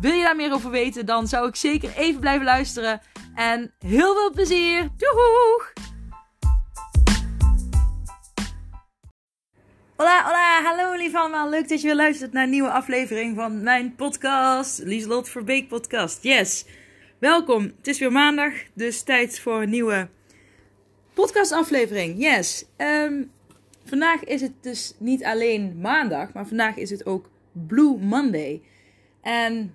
Wil je daar meer over weten, dan zou ik zeker even blijven luisteren. En heel veel plezier! Doeg! Hola, hola, hallo lief allemaal. Leuk dat je weer luistert naar een nieuwe aflevering van mijn podcast. Lieslot Verbeek podcast. Yes, welkom. Het is weer maandag, dus tijd voor een nieuwe podcastaflevering. Yes. Ehm, vandaag is het dus niet alleen maandag, maar vandaag is het ook Blue Monday. En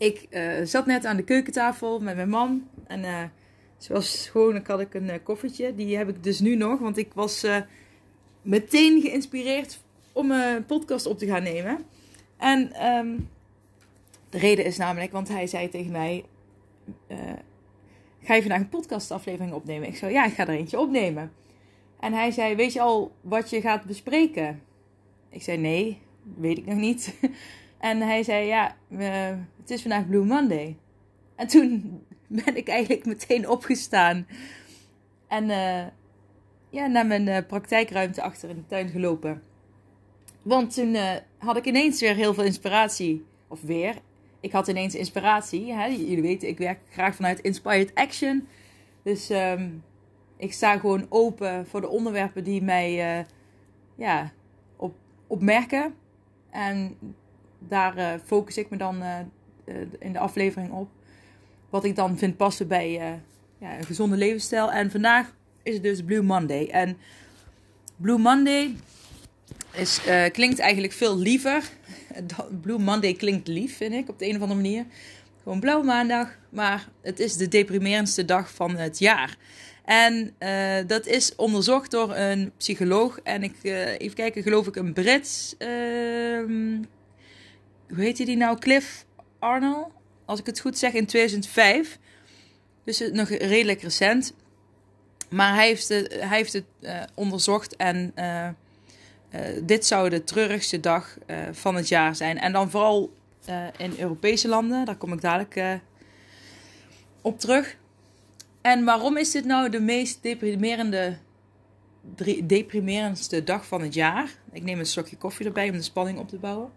ik uh, zat net aan de keukentafel met mijn man. En uh, zoals gewoonlijk had ik een uh, koffertje. Die heb ik dus nu nog. Want ik was meteen geïnspireerd om een podcast op te gaan nemen. En um, de reden is namelijk, want hij zei tegen mij... ga je vandaag een podcastaflevering opnemen? Ik zei, ja, ik ga er eentje opnemen. En hij zei, weet je al wat je gaat bespreken? Ik zei, nee, weet ik nog niet. En hij zei, ja, het is vandaag Blue Monday. En toen ben ik eigenlijk meteen opgestaan. En uh, ja, naar mijn uh, praktijkruimte achter in de tuin gelopen. Want toen uh, had ik ineens weer heel veel inspiratie. Of weer. Ik had ineens inspiratie. Hè? Jullie weten, ik werk graag vanuit Inspired Action. Dus um, ik sta gewoon open voor de onderwerpen die mij ja, op, opmerken. En daar uh, focus ik me dan uh, in de aflevering op. Wat ik dan vind passen bij ja, een gezonde levensstijl. En vandaag is het dus Blue Monday. En Blue Monday is, klinkt eigenlijk veel liever. Blue Monday klinkt lief, vind ik, op de een of andere manier. Gewoon blauwe maandag, maar het is de deprimerendste dag van het jaar. En dat is onderzocht door een psycholoog. En ik, even kijken, geloof ik een Brits uh, hoe heet die nou? Cliff Arnold, als ik het goed zeg, in 2005. Dus nog redelijk recent. Maar hij heeft het, hij heeft het uh, onderzocht en uh, dit zou de treurigste dag van het jaar zijn. En dan vooral in Europese landen, daar kom ik dadelijk op terug. En waarom is dit nou de meest deprimerende, deprimerendste dag van het jaar? Ik neem een stokje koffie erbij om de spanning op te bouwen.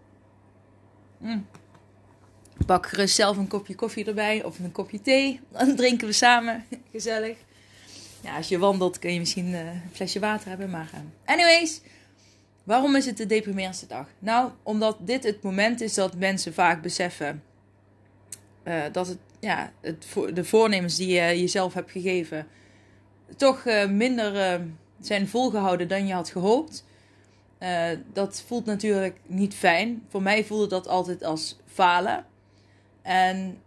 Mm. Pak gerust zelf een kopje koffie erbij of een kopje thee. Dan drinken we samen. Gezellig. Ja, als je wandelt kun je misschien uh, een flesje water hebben. Maar uh, anyways, waarom is het de deprimerendste dag? Nou, omdat dit het moment is dat mensen vaak beseffen uh, dat het, ja, het, de voornemens die je jezelf hebt gegeven toch minder zijn volgehouden dan je had gehoopt. Uh, dat voelt natuurlijk niet fijn. Voor mij voelde dat altijd als falen. En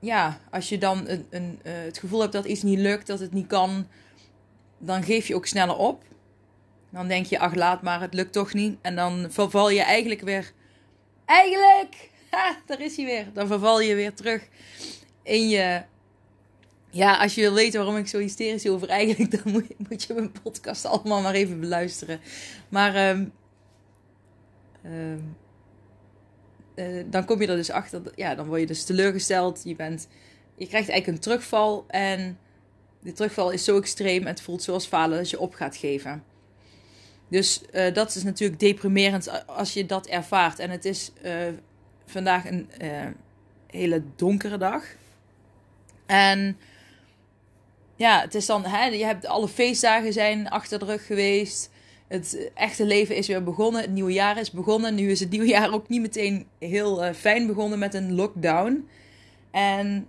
ja, als je dan een, een, uh, het gevoel hebt dat iets niet lukt, dat het niet kan, dan geef je ook sneller op. Dan denk je, ach laat maar, het lukt toch niet. En dan verval je eigenlijk weer. Eigenlijk! Ha, daar is hij weer. Dan verval je weer terug in je ja, als je wil weten waarom ik zo hysterisch over eigenlijk, dan moet je, moet je mijn podcast allemaal maar even beluisteren. Maar um, dan kom je er dus achter, ja, dan word je dus teleurgesteld. Je, bent, je krijgt eigenlijk een terugval en die terugval is zo extreem het voelt zoals falen dat je op gaat geven. Dus uh, dat is natuurlijk deprimerend als je dat ervaart. En het is uh, vandaag een hele donkere dag. En ja, het is dan, hè, je hebt alle feestdagen zijn achter de rug geweest. Het echte leven is weer begonnen. Het nieuwe jaar is begonnen. Nu is het nieuwe jaar ook niet meteen heel uh, fijn begonnen met een lockdown. En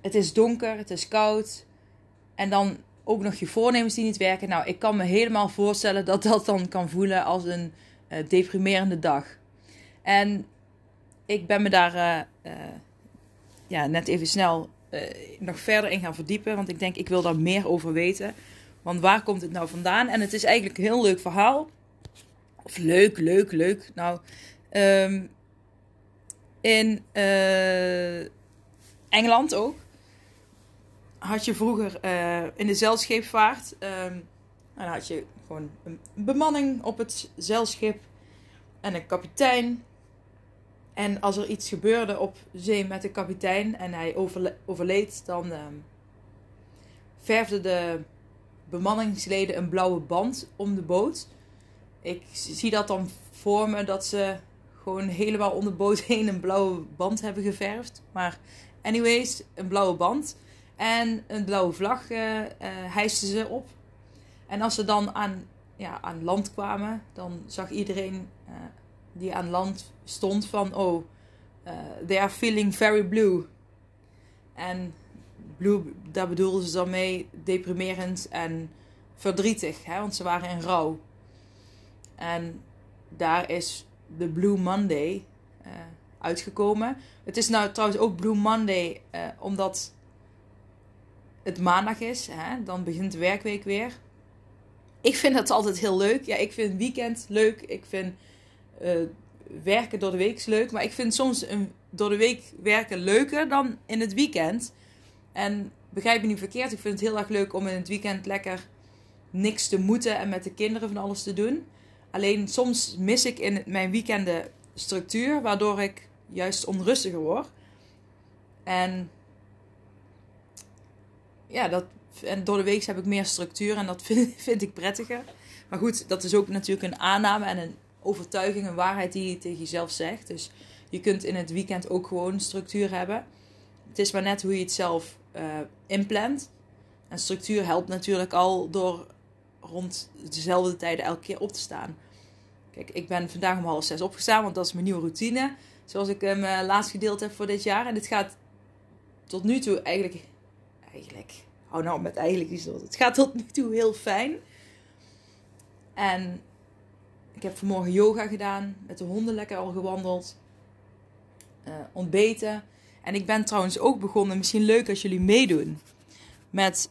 het is donker, het is koud. En dan ook nog je voornemens die niet werken. Nou, ik kan me helemaal voorstellen dat dat dan kan voelen als een uh, deprimerende dag. En ik ben me daar uh, ja, net even snel uh, nog verder in gaan verdiepen. Want ik denk, ik wil daar meer over weten. Want waar komt het nou vandaan? En het is eigenlijk een heel leuk verhaal. Of leuk, leuk, leuk. Nou, um, in uh, Engeland ook. had je vroeger eh, in de zeilscheepvaart. Um, dan had je gewoon een bemanning op het zeilschip en een kapitein. En als er iets gebeurde op zee met de kapitein en hij overleed, dan uh, verfde de bemanningsleden een blauwe band om de boot. Ik zie dat dan voor me dat ze gewoon helemaal om de boot heen een blauwe band hebben geverfd. Maar anyways, een blauwe band. En een blauwe vlag uh, hijsten ze op. En als ze dan aan, ja, aan land kwamen, dan zag iedereen uh, die aan land stond van... Oh, they are feeling very blue. En blue, daar bedoelden ze dan mee deprimerend en verdrietig. Hè? Want ze waren in rouw. En daar is de Blue Monday uh, uitgekomen. Het is nou trouwens ook Blue Monday uh, omdat het maandag is. Hè? Dan begint de werkweek weer. Ik vind dat altijd heel leuk. Ja, ik vind weekend leuk. Ik vind uh, werken door de week leuk. Maar ik vind soms een, door de week werken leuker dan in het weekend. En begrijp me niet verkeerd. Ik vind het heel erg leuk om in het weekend lekker niks te moeten en met de kinderen van alles te doen. Alleen soms mis ik in mijn weekenden structuur, waardoor ik juist onrustiger word. En ja, dat, en door de week heb ik meer structuur en dat vind, vind ik prettiger. Maar goed, dat is ook natuurlijk een aanname en een overtuiging, een waarheid die je tegen jezelf zegt. Dus je kunt in het weekend ook gewoon structuur hebben. Het is maar net hoe je het zelf uh, inplant. En structuur helpt natuurlijk al door rond dezelfde tijden elke keer op te staan. Kijk, ik ben vandaag om half zes opgestaan, want dat is mijn nieuwe routine. Zoals ik hem uh, laatst gedeeld heb voor dit jaar. En dit gaat tot nu toe eigenlijk... Eigenlijk... Hou nou met eigenlijk iets. Het gaat tot nu toe heel fijn. En ik heb vanmorgen yoga gedaan. Met de honden lekker al gewandeld. Uh, ontbeten. En ik ben trouwens ook begonnen, misschien leuk als jullie meedoen, met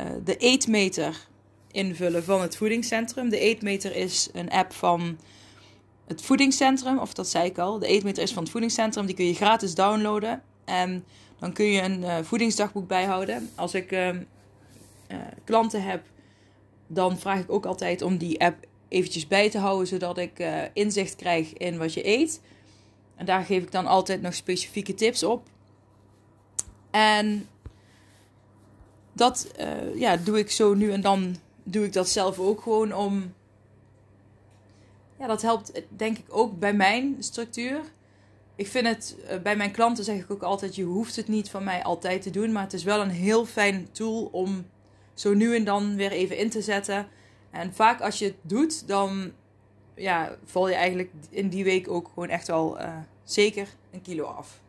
uh, de eetmeter invullen van het voedingscentrum. De eetmeter is een app van het voedingscentrum, of dat zei ik al. De eetmeter is van het voedingscentrum, die kun je gratis downloaden. En dan kun je een uh, voedingsdagboek bijhouden. Als ik uh, klanten heb, dan vraag ik ook altijd om die app eventjes bij te houden, zodat ik inzicht krijg in wat je eet. En daar geef ik dan altijd nog specifieke tips op. En dat uh, ja, doe ik zo nu en dan. Doe ik dat zelf ook gewoon om. Ja, dat helpt denk ik ook bij mijn structuur. Ik vind het bij mijn klanten zeg ik ook altijd: je hoeft het niet van mij altijd te doen. Maar het is wel een heel fijn tool om zo nu en dan weer even in te zetten. En vaak als je het doet, dan ja, val je eigenlijk in die week ook gewoon echt wel uh, zeker een kilo af.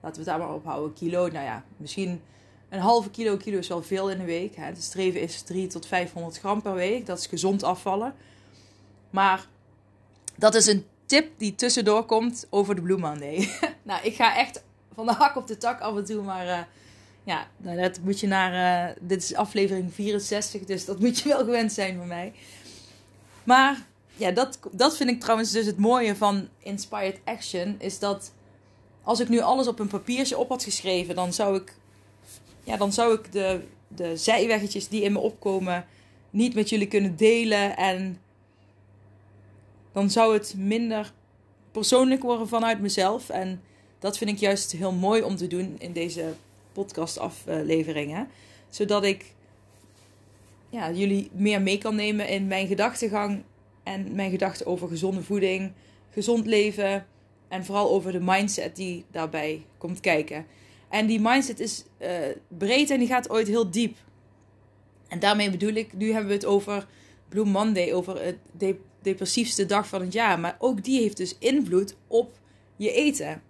Laten we het daar maar ophouden. Kilo, nou ja, misschien een halve kilo. Kilo is wel veel in een week. Hè. De streven is 3 tot 500 gram per week. Dat is gezond afvallen. Maar dat is een tip die tussendoor komt over de Blue Monday. nou, ik ga echt van de hak op de tak af en toe, maar... Uh, ja, nou, dat moet je naar. Uh, dit is aflevering 64, dus dat moet je wel gewend zijn van mij. Maar ja, dat, dat vind ik trouwens dus het mooie van Inspired Action. Is dat als ik nu alles op een papiertje op had geschreven, dan zou ik, ja, dan zou ik de, de zijweggetjes die in me opkomen niet met jullie kunnen delen. En dan zou het minder persoonlijk worden vanuit mezelf. En dat vind ik juist heel mooi om te doen in deze podcastafleveringen. Zodat ik ja, jullie meer mee kan nemen in mijn gedachtegang en mijn gedachten over gezonde voeding, gezond leven en vooral over de mindset die daarbij komt kijken. En die mindset is uh, breed en die gaat ooit heel diep. En daarmee bedoel ik, nu hebben we het over Blue Monday, over het de depressiefste dag van het jaar. Maar ook die heeft dus invloed op je eten.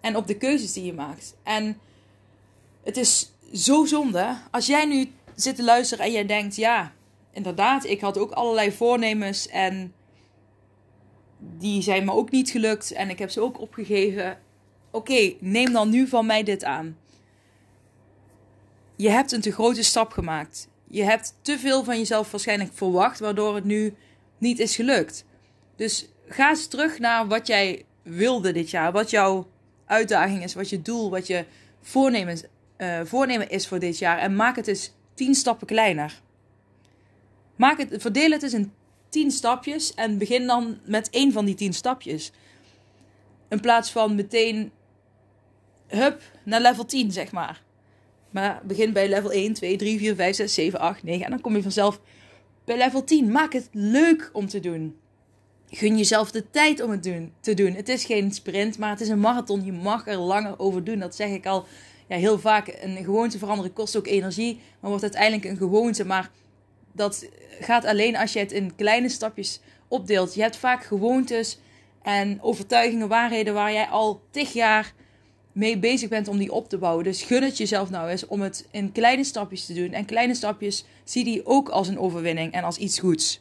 En op de keuzes die je maakt. En het is zo zonde als jij nu zit te luisteren en jij denkt, ja, inderdaad, ik had ook allerlei voornemens en die zijn me ook niet gelukt en ik heb ze ook opgegeven. Oké, neem dan nu van mij dit aan. Je hebt een te grote stap gemaakt. Je hebt te veel van jezelf waarschijnlijk verwacht, waardoor het nu niet is gelukt. Dus ga eens terug naar wat jij wilde dit jaar. Wat jouw uitdaging is, wat je doel, wat je voornemens eh, voornemen is voor dit jaar. En maak het eens tien stappen kleiner. Maak het, verdeel het eens in tien stapjes en begin dan met één van die tien stapjes. In plaats van meteen, hup, naar level 10, zeg maar. Maar begin bij level 1, 2, 3, 4, 5, 6, 7, 8, 9. En dan kom je vanzelf bij level 10. Maak het leuk om te doen. Gun jezelf de tijd om het te doen. Het is geen sprint, maar het is een marathon. Je mag er langer over doen. Dat zeg ik al ja, heel vaak. Een gewoonte veranderen kost ook energie, maar wordt uiteindelijk een gewoonte. Maar dat gaat alleen als je het in kleine stapjes opdeelt. Je hebt vaak gewoontes en overtuigingen, waarheden waar jij al tig jaar mee bezig bent om die op te bouwen. Dus gun het jezelf nou eens om het in kleine stapjes te doen. En kleine stapjes zie die ook als een overwinning en als iets goeds.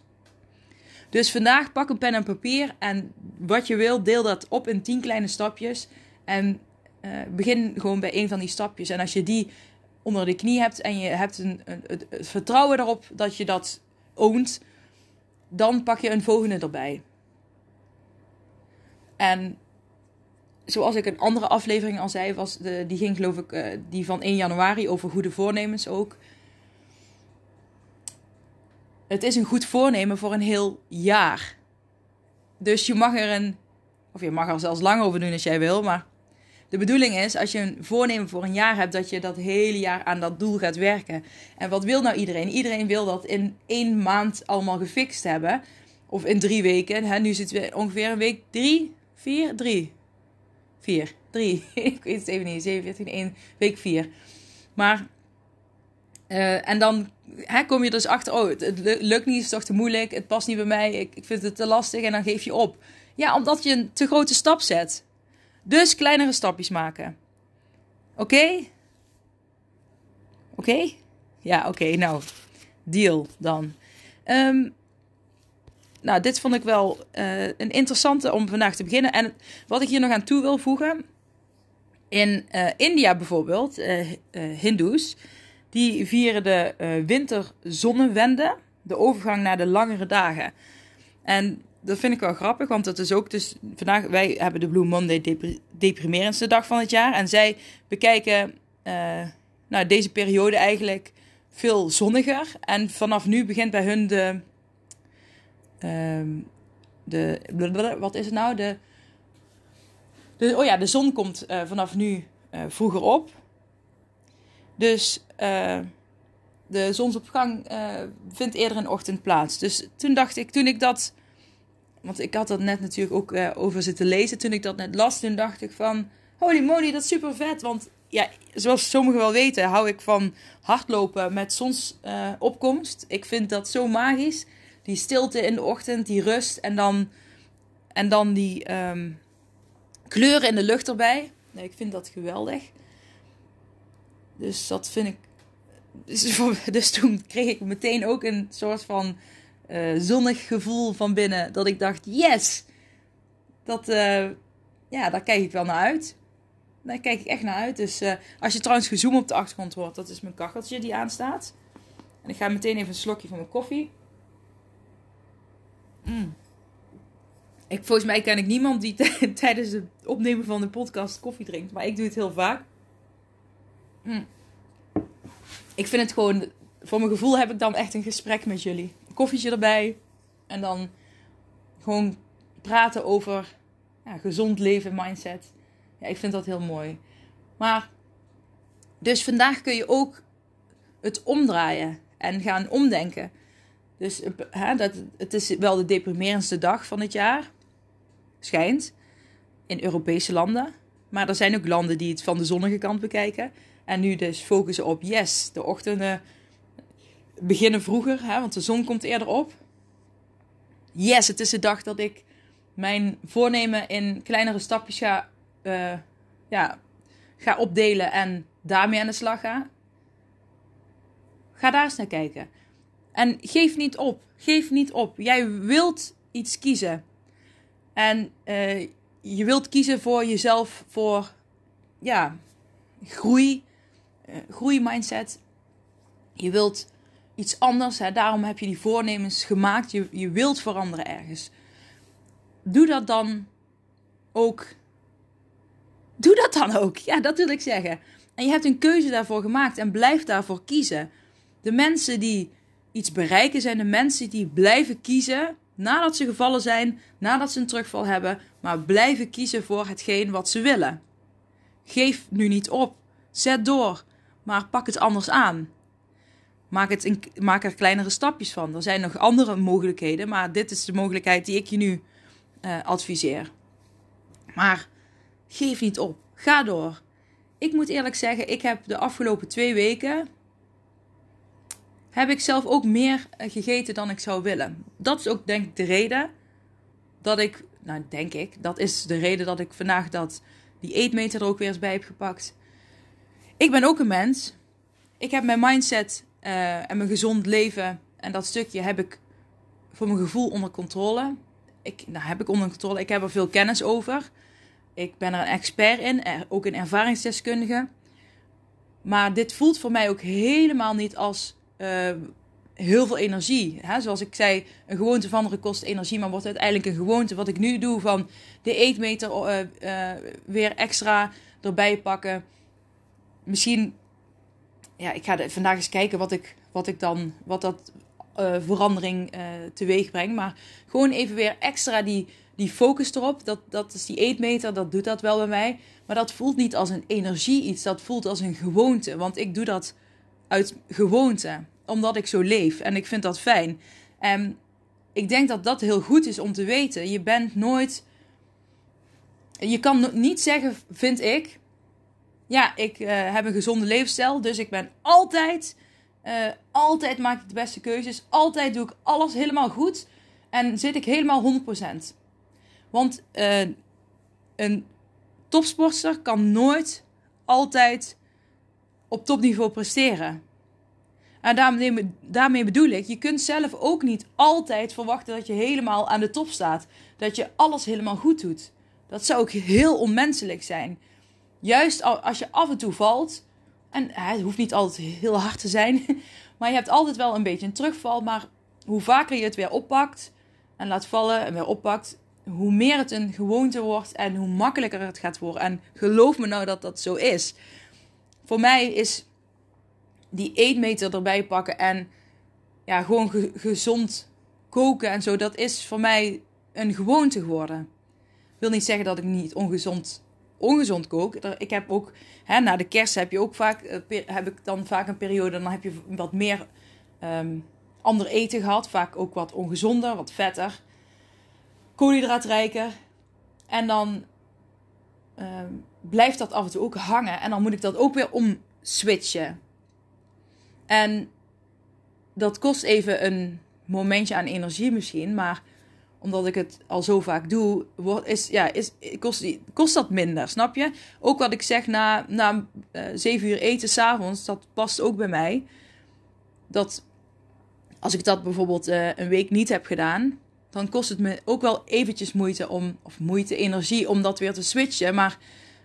Dus vandaag pak een pen en papier en wat je wil, deel dat op in 10 kleine stapjes. En uh, begin gewoon bij een van die stapjes. En als je die onder de knie hebt en je hebt een, een, het, vertrouwen erop dat je dat oont, dan pak je een volgende erbij. En zoals ik een andere aflevering al zei, was de, die ging geloof ik, uh, die van 1 januari over goede voornemens ook. Het is een goed voornemen voor een heel jaar. Dus je mag er een, of je mag er zelfs lang over doen als jij wil, maar de bedoeling is, als je een voornemen voor een jaar hebt, dat je dat hele jaar aan dat doel gaat werken. En wat wil nou iedereen? Iedereen wil dat in één maand allemaal gefixt hebben. Of in drie weken. Hè? Nu zitten we ongeveer een week drie, vier, drie. Vier, drie. Ik weet het even niet. 7, 14, 1, week vier. Maar, uh, en dan hè, kom je dus achter, oh, het, het, lukt niet, het is toch te moeilijk, het past niet bij mij, ik, ik vind het te lastig en dan geef je op. Ja, omdat je een te grote stap zet. Dus kleinere stapjes maken. Oké? Oké? Ja, oké. Nou, deal dan. Um, nou, dit vond ik wel uh, een interessante om vandaag te beginnen. En wat ik hier nog aan toe wil voegen. In uh, India bijvoorbeeld, uh, Hindoes, die vieren de winterzonnewende. De overgang naar de langere dagen. En dat vind ik wel grappig, want dat is ook dus vandaag, wij hebben de Blue Monday depri deprimerendste dag van het jaar. En zij bekijken uh, nou, deze periode eigenlijk veel zonniger. En vanaf nu begint bij hun de, uh, de wat is het nou? De, de, oh ja, de zon komt uh, vanaf nu uh, vroeger op. Dus de zonsopgang vindt eerder in de ochtend plaats. Dus toen dacht ik, toen ik dat want ik had dat net natuurlijk ook uh, over zitten lezen. Toen ik dat net las, toen dacht ik van... Holy moly, dat is super vet. Want ja, zoals sommigen wel weten, hou ik van hardlopen met zonsopkomst. Uh, ik vind dat zo magisch. Die stilte in de ochtend, die rust en dan, en dan die um, kleuren in de lucht erbij. Nee, ik vind dat geweldig. Dus dat vind ik. Dus, dus toen kreeg ik meteen ook een soort van uh, zonnig gevoel van binnen. Dat ik dacht, yes! Dat, uh, ja, daar kijk ik wel naar uit. Daar kijk ik echt naar uit. Dus uh, als je trouwens gezoom op de achtergrond hoort, dat is mijn kacheltje die aanstaat. En ik ga meteen even een slokje van mijn koffie. Mm. Ik, volgens mij ken ik niemand die tijdens het opnemen van de podcast koffie drinkt. Maar ik doe het heel vaak. Mm. Ik vind het gewoon... Voor mijn gevoel heb ik dan echt een gesprek met jullie koffietje erbij. En dan gewoon praten over ja, gezond leven, mindset. Ja, ik vind dat heel mooi. Maar, dus vandaag kun je ook het omdraaien en gaan omdenken. Dus hè, dat, het is wel de deprimerendste dag van het jaar. Schijnt. In Europese landen. Maar er zijn ook landen die het van de zonnige kant bekijken. En nu dus focussen op yes, de ochtenden beginnen vroeger, hè, want de zon komt eerder op. Yes, het is de dag dat ik mijn voornemen in kleinere stapjes ga, uh, ja, ga opdelen en daarmee aan de slag ga. Ga daar eens naar kijken. En geef niet op. Geef niet op. Jij wilt iets kiezen. En uh, je wilt kiezen voor jezelf, voor ja, groei, uh, groeimindset. Je wilt iets anders. Hè? Daarom heb je die voornemens gemaakt. Je, je wilt veranderen ergens. Doe dat dan ook. Doe dat dan ook. Ja, dat wil ik zeggen. En je hebt een keuze daarvoor gemaakt en blijf daarvoor kiezen. De mensen die iets bereiken zijn de mensen die blijven kiezen nadat ze gevallen zijn, nadat ze een terugval hebben, maar blijven kiezen voor hetgeen wat ze willen. Geef nu niet op. Zet door. Maar pak het anders aan. Maak, het in, maak er kleinere stapjes van. Er zijn nog andere mogelijkheden, maar dit is de mogelijkheid die ik je nu uh, adviseer. Maar geef niet op. Ga door. Ik moet eerlijk zeggen, ik heb de afgelopen twee weken. Heb ik zelf ook meer eh, gegeten dan ik zou willen. Dat is ook denk ik de reden dat ik. Nou, denk ik. Dat is de reden dat ik vandaag dat, die eetmeter er ook weer eens bij heb gepakt. Ik ben ook een mens. Ik heb mijn mindset uh, en mijn gezond leven. En dat stukje heb ik voor mijn gevoel onder controle. Ik, nou, heb ik onder controle. Ik heb er veel kennis over. Ik ben er een expert in, ook een ervaringsdeskundige. Maar dit voelt voor mij ook helemaal niet als uh, heel veel energie. Hè? Zoals ik zei, een gewoonte van andere kost energie, maar wordt uiteindelijk een gewoonte. Wat ik nu doe van de eetmeter uh, weer extra erbij pakken. Misschien, ja, ik ga vandaag eens kijken wat ik, wat ik dan, wat dat verandering teweeg brengt. Maar gewoon even weer extra die die focus erop. Dat, dat is die eetmeter, dat doet dat wel bij mij. Maar dat voelt niet als een energie iets, dat voelt als een gewoonte. Want ik doe dat uit gewoonte, omdat ik zo leef en ik vind dat fijn. En ik denk dat dat heel goed is om te weten. Je bent nooit. Je kan niet zeggen, vind ik. Ja, ik uh, heb een gezonde levensstijl, dus ik ben altijd. Uh, altijd maak ik de beste keuzes. Altijd doe ik alles helemaal goed. En zit ik helemaal 100%. Want uh, een topsporter kan nooit altijd op topniveau presteren. En daarmee, daarmee bedoel ik, je kunt zelf ook niet altijd verwachten dat je helemaal aan de top staat. Dat je alles helemaal goed doet. Dat zou ook heel onmenselijk zijn. Juist als je af en toe valt, en het hoeft niet altijd heel hard te zijn, maar je hebt altijd wel een beetje een terugval. Maar hoe vaker je het weer oppakt en laat vallen en weer oppakt, hoe meer het een gewoonte wordt en hoe makkelijker het gaat worden. En geloof me nou dat dat zo is. Voor mij is die eetmeter erbij pakken en ja, gewoon gezond koken en zo, dat is voor mij een gewoonte geworden. Ik wil niet zeggen dat ik niet ongezond, ongezond kook. Ik heb ook, hè, na de kerst heb je ook vaak, eh, heb ik dan vaak een periode, dan heb je wat meer um, ander eten gehad. Vaak ook wat ongezonder, wat vetter koolhydraatrijker. En dan uh, blijft dat af en toe ook hangen. En dan moet ik dat ook weer omswitchen. En dat kost even een momentje aan energie misschien. Maar omdat ik het al zo vaak doe, is, ja, is, kost, kost dat minder, snap je? Ook wat ik zeg na, na uh, 7 uur eten s'avonds, dat past ook bij mij. Dat als ik dat bijvoorbeeld uh, een week niet heb gedaan, dan kost het me ook wel eventjes moeite om, of moeite, energie om dat weer te switchen. Maar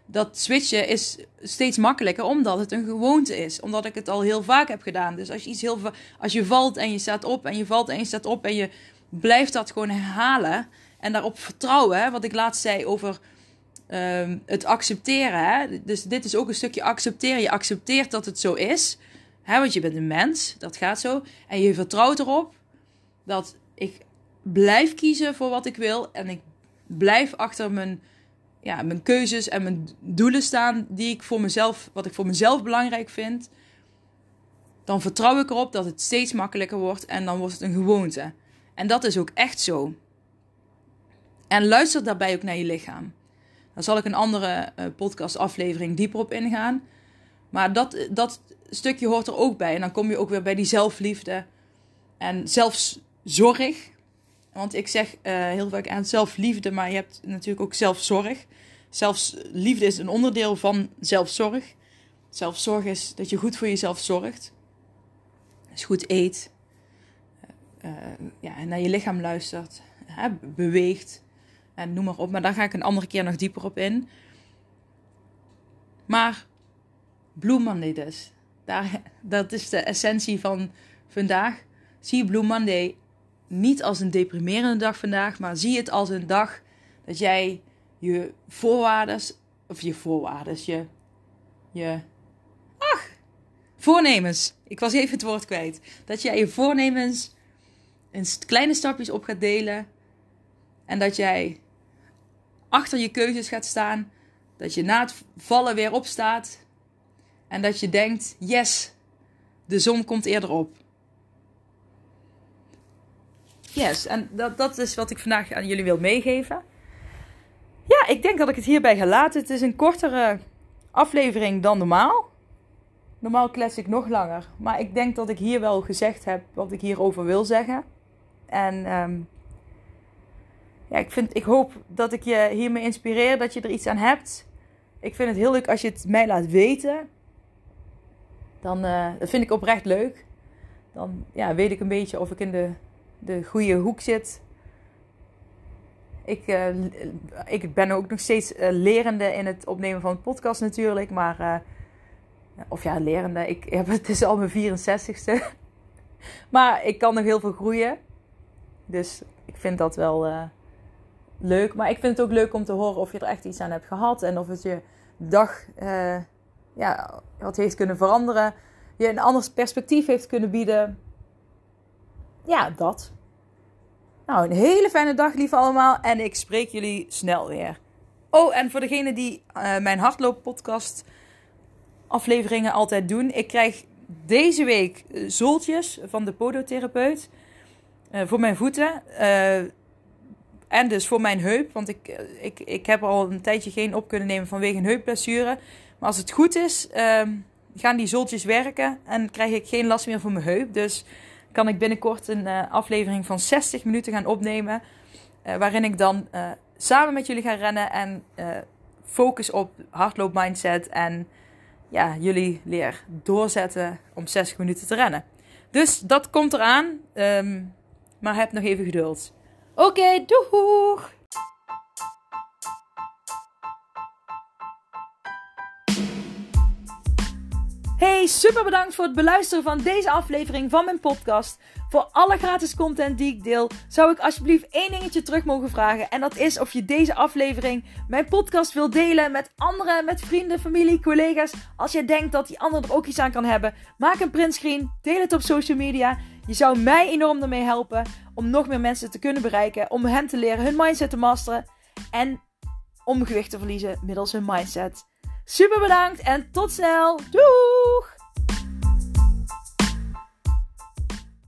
dat switchen is steeds makkelijker omdat het een gewoonte is. Omdat ik het al heel vaak heb gedaan. Dus als je iets heel als je valt en je staat op en je valt en je staat op en je blijft dat gewoon herhalen en daarop vertrouwen, wat ik laatst zei over um, het accepteren. Hè? Dus dit is ook een stukje accepteren. Je accepteert dat het zo is. Hè? Want je bent een mens, dat gaat zo. En je vertrouwt erop dat ik blijf kiezen voor wat ik wil. En ik blijf achter mijn, ja, mijn keuzes en mijn doelen staan die ik voor mezelf, wat ik voor mezelf belangrijk vind. Dan vertrouw ik erop dat het steeds makkelijker wordt en dan wordt het een gewoonte. En dat is ook echt zo. En luister daarbij ook naar je lichaam. Daar zal ik een andere uh, podcastaflevering dieper op ingaan. Maar dat, dat stukje hoort er ook bij. En dan kom je ook weer bij die zelfliefde en zelfzorg. Want ik zeg uh, heel vaak aan zelfliefde, maar je hebt natuurlijk ook zelfzorg. Zelfliefde is een onderdeel van zelfzorg. Zelfzorg is dat je goed voor jezelf zorgt. Dus goed eet. Uh, ja, naar je lichaam luistert. Hè, beweegt. En noem maar op. Maar daar ga ik een andere keer nog dieper op in. Maar Blue Monday dus. Daar, dat is de essentie van vandaag. Zie Blue Monday niet als een deprimerende dag vandaag, maar zie het als een dag dat jij je voorwaarden, of je voorwaarden, je, je Voornemens. Ik was even het woord kwijt. Dat jij je voornemens in kleine stapjes op gaat delen. En dat jij achter je keuzes gaat staan. Dat je na het vallen weer opstaat. En dat je denkt: yes, de zon komt eerder op. Yes, en dat, dat is wat ik vandaag aan jullie wil meegeven. Ja, ik denk dat ik het hierbij ga laten. Het is een kortere aflevering dan normaal. Normaal klets ik nog langer. Maar ik denk dat ik hier wel gezegd heb wat ik hierover wil zeggen. En um, ja, ik, vind, ik hoop dat ik je hiermee inspireer, dat je er iets aan hebt. Ik vind het heel leuk als je het mij laat weten. Dan uh, dat vind ik oprecht leuk. Dan ja, weet ik een beetje of ik in de, de goede hoek zit. Ik, uh, ik ben ook nog steeds uh, lerende in het opnemen van een podcast natuurlijk. Maar, of ja, lerende. Ik heb, het is al mijn 64ste. maar ik kan nog heel veel groeien. Dus ik vind dat wel leuk. Maar ik vind het ook leuk om te horen of je er echt iets aan hebt gehad. En of het je dag uh, ja, wat heeft kunnen veranderen. Je een ander perspectief heeft kunnen bieden. Ja, dat. Nou, een hele fijne dag, lieve allemaal. En ik spreek jullie snel weer. Oh, en voor degene die uh, mijn hardlooppodcast afleveringen altijd doen. Ik krijg deze week zooltjes van de podotherapeut. Uh, voor mijn voeten. En dus voor mijn heup, want ik, ik, ik heb al een tijdje geen op kunnen nemen vanwege een heupblessure. Maar als het goed is, uh, gaan die zoltjes werken en krijg ik geen last meer van mijn heup. Dus kan ik binnenkort een uh, aflevering van 60 minuten gaan opnemen. Waarin ik dan samen met jullie ga rennen en focus op hardloop mindset. En ja, jullie leer doorzetten om 60 minuten te rennen. Dus dat komt eraan. Um, maar heb nog even geduld. Oké, okay, doeg! Hey, super bedankt voor het beluisteren van deze aflevering van mijn podcast. Voor alle gratis content die ik deel, zou ik alsjeblieft één dingetje terug mogen vragen. En dat is of je deze aflevering, mijn podcast, wil delen met anderen, met vrienden, familie, collega's. Als je denkt dat die ander er ook iets aan kan hebben, maak een printscreen, deel het op social media. Je zou mij enorm ermee helpen om nog meer mensen te kunnen bereiken, om hen te leren hun mindset te masteren en om gewicht te verliezen middels hun mindset. Super bedankt en tot snel. Doei!